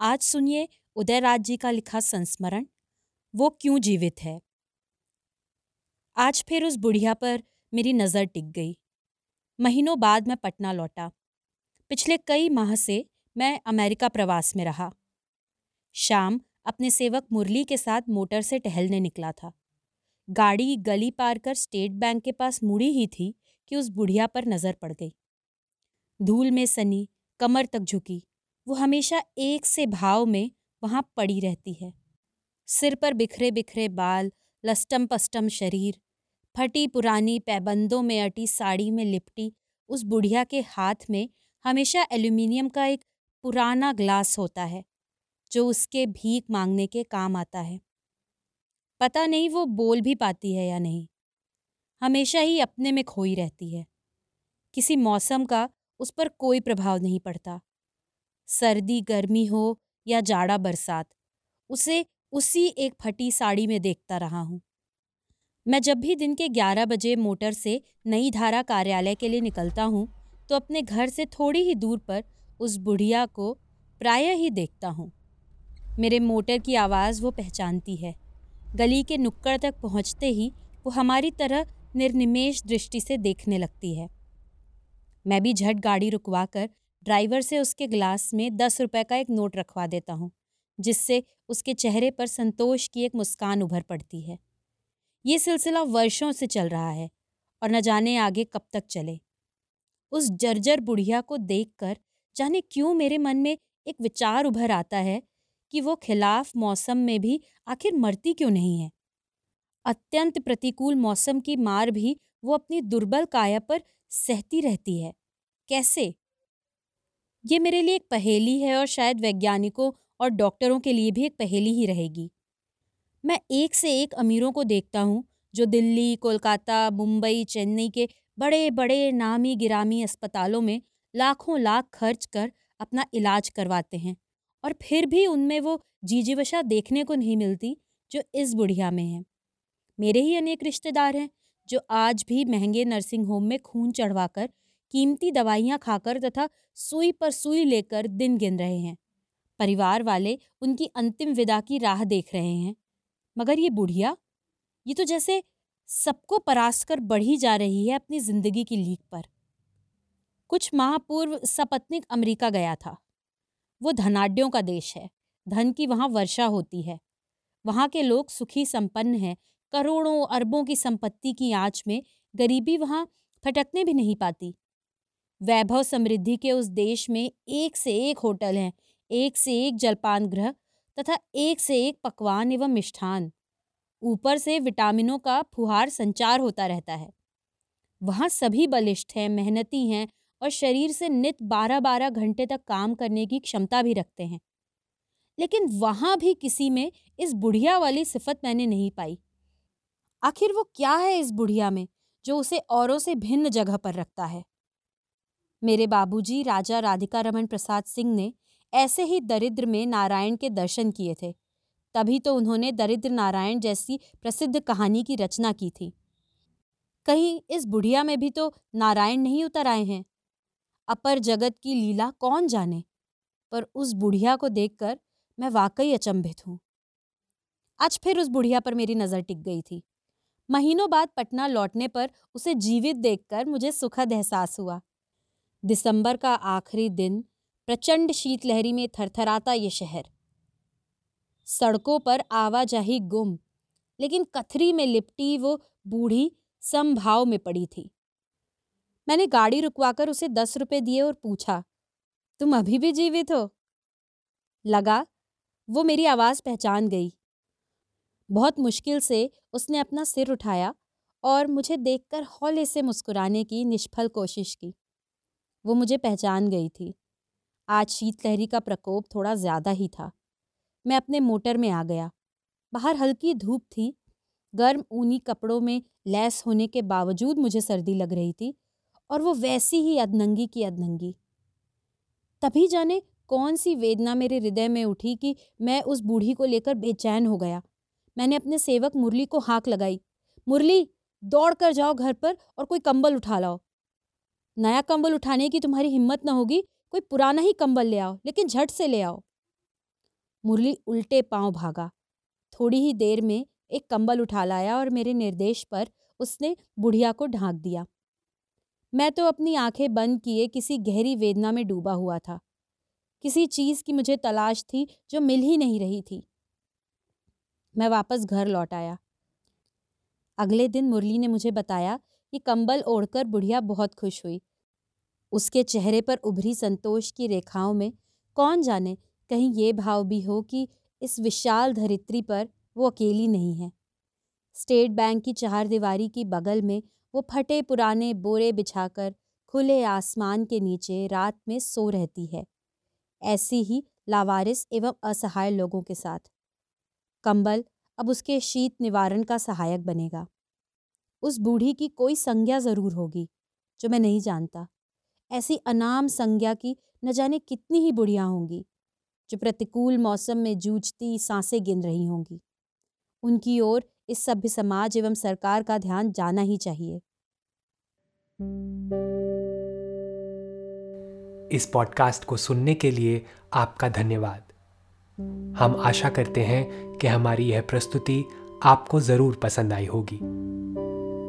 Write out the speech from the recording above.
आज सुनिए उदयराज जी का लिखा संस्मरण, वो क्यों जीवित है? आज फिर उस बुढ़िया पर मेरी नज़र टिक गई। महीनों बाद मैं पटना लौटा। पिछले कई माह से मैं अमेरिका प्रवास में रहा। शाम अपने सेवक मुरली के साथ मोटर से टहलने निकला था। गाड़ी गली पार कर स्टेट बैंक के पास मुड़ी ही थी कि उस बुढ़िया पर नज़र पड़ गई। धूल में सनी, कमर तक झुकी। वो हमेशा एक से भाव में वहाँ पड़ी रहती है। सिर पर बिखरे बिखरे बाल लस्टम पस्टम शरीर, फटी पुरानी पैबंदों में अटी साड़ी में लिपटी, उस बुढ़िया के हाथ में हमेशा एल्यूमिनियम का एक पुराना ग्लास होता है, जो उसके भीख मांगने के काम आता है। पता नहीं वो बोल भी पाती है या नहीं। हमेशा ही अपने में खोई रहती है। किसी मौसम का उस पर कोई प्रभाव नहीं पड़ता। सर्दी, गर्मी हो या जाड़ा बरसात, उसे उसी एक फटी साड़ी में देखता रहा हूँ। मैं जब भी दिन के ग्यारह बजे मोटर से नई धारा कार्यालय के लिए निकलता हूँ तो अपने घर से थोड़ी ही दूर पर उस बुढ़िया को प्राय ही देखता हूँ। मेरे मोटर की आवाज़ वो पहचानती है। गली के नुक्कड़ तक पहुँचते ही वो हमारी तरह निर्निमेश दृष्टि से देखने लगती है। मैं भी झट गाड़ी रुकवा कर ड्राइवर से उसके ग्लास में दस रुपए का एक नोट रखवा देता हूँ, जिससे उसके चेहरे पर संतोष की एक मुस्कान उभर पड़ती है। ये सिलसिला वर्षों से चल रहा है और न जाने आगे कब तक चले। उस जर्जर बुढ़िया को देखकर जाने क्यों मेरे मन में एक विचार उभर आता है कि वो खिलाफ मौसम में भी आखिर मरती क्यों नहीं है? अत्यंत प्रतिकूल मौसम की मार भी वो अपनी दुर्बल काया पर सहती रहती है। कैसे? ये मेरे लिए एक पहेली है और शायद वैज्ञानिकों और डॉक्टरों के लिए भी एक पहेली ही रहेगी। मैं एक से एक अमीरों को देखता हूँ, जो दिल्ली, कोलकाता, मुंबई, चेन्नई के बड़े बड़े नामी गिरामी अस्पतालों में लाखों लाख खर्च कर अपना इलाज करवाते हैं और फिर भी उनमें वो जीजीवशा देखने को नहीं मिलती, जो इस बुढ़िया में है। मेरे ही अनेक रिश्तेदार हैं, जो आज भी महँगे नर्सिंग होम में खून चढ़वाकर कीमती दवाइयाँ खाकर तथा सुई पर सुई लेकर दिन गिन रहे हैं। परिवार वाले उनकी अंतिम विदा की राह देख रहे हैं। मगर ये बुढ़िया, ये तो जैसे सबको परास्त कर बढ़ी जा रही है अपनी ज़िंदगी की लीक पर। कुछ माह पूर्व सपत्निक अमेरिका गया था। वो धनाढ़ का देश है। धन की वहाँ वर्षा होती है। वहाँ के लोग सुखी संपन्न हैं। करोड़ों अरबों की संपत्ति की आँच में गरीबी वहाँ फटकने भी नहीं पाती। वैभव समृद्धि के उस देश में एक से एक होटल हैं, एक से एक जलपान गृह तथा एक से एक पकवान एवं मिष्ठान। ऊपर से विटामिनों का फुहार संचार होता रहता है। वहाँ सभी बलिष्ठ हैं, मेहनती हैं और शरीर से नित बारह बारह घंटे तक काम करने की क्षमता भी रखते हैं। लेकिन वहाँ भी किसी में इस बुढ़िया वाली सिफत मैंने नहीं पाई। आखिर वो क्या है इस बुढ़िया में, जो उसे औरों से भिन्न जगह पर रखता है? मेरे बाबूजी, राजा राधिका रमन प्रसाद सिंह ने ऐसे ही दरिद्र में नारायण के दर्शन किए थे। तभी तो उन्होंने दरिद्र नारायण जैसी प्रसिद्ध कहानी की रचना की थी। कहीं इस बुढ़िया में भी तो नारायण नहीं उतर आए हैं। अपर जगत की लीला कौन जाने? पर उस बुढ़िया को देखकर मैं वाकई अचंभित हूँ। आज फिर उस बुढ़िया पर मेरी नज़र टिक गई थी। महीनों बाद पटना लौटने पर उसे जीवित देखकर मुझे सुखद एहसास हुआ। दिसंबर का आखिरी दिन प्रचंड शीतलहरी में थरथराता ये शहर। सड़कों पर आवाजाही गुम, लेकिन कथरी में लिपटी वो बूढ़ी समभाव में पड़ी थी। मैंने गाड़ी रुकवाकर उसे दस रुपए दिए और पूछा, तुम अभी भी जीवित हो? लगा, वो मेरी आवाज़ पहचान गई। बहुत मुश्किल से उसने अपना सिर उठाया और मुझे देखकर हौले से मुस्कुराने की निष्फल कोशिश की। वो मुझे पहचान गई थी। आज शीतलहरी का प्रकोप थोड़ा ज़्यादा ही था। मैं अपने मोटर में आ गया। बाहर हल्की धूप थी। गर्म ऊनी कपड़ों में लैस होने के बावजूद मुझे सर्दी लग रही थी और वो वैसी ही अधनंगी की अधनंगी। तभी जाने कौन सी वेदना मेरे हृदय में उठी कि मैं उस बूढ़ी को लेकर बेचैन हो गया। मैंने अपने सेवक मुरली को हाँक लगाई। मुरली दौड़ कर जाओ घर पर और कोई कंबल उठा लाओ। नया कंबल उठाने की तुम्हारी हिम्मत न होगी, कोई पुराना ही कंबल ले आओ, लेकिन झट से ले आओ। मुरली उल्टे पाँव भागा। थोड़ी ही देर में एक कंबल उठा लाया और मेरे निर्देश पर उसने बुढ़िया को ढांक दिया। मैं तो अपनी आँखें बंद किए किसी गहरी वेदना में डूबा हुआ था। किसी चीज़ की मुझे तलाश थी जो मिल ही नहीं रही थी। मैं वापस घर लौट आया। अगले दिन मुरली ने मुझे बताया कि कंबल ओढ़कर बुढ़िया बहुत खुश हुई। उसके चेहरे पर उभरी संतोष की रेखाओं में कौन जाने, कहीं ये भाव भी हो कि इस विशाल धरित्री पर वो अकेली नहीं है। स्टेट बैंक की चार दीवारी की बगल में वो फटे पुराने बोरे बिछाकर खुले आसमान के नीचे रात में सो रहती है। ऐसी ही लावारिस एवं असहाय लोगों के साथ। कंबल अब उसके शीत निवारण का सहायक बनेगा। उस बूढ़ी की कोई संज्ञा ज़रूर होगी, जो मैं नहीं जानता। ऐसी अनाम संज्ञा की न जाने कितनी ही बुढ़िया होंगी, जो प्रतिकूल मौसम में जूझती साँसें गिन रही होंगी। उनकी ओर इस सभ्य समाज एवं सरकार का ध्यान जाना ही चाहिए। इस पॉडकास्ट को सुनने के लिए आपका धन्यवाद। हम आशा करते हैं कि हमारी यह प्रस्तुति आपको ज़रूर पसंद आई होगी।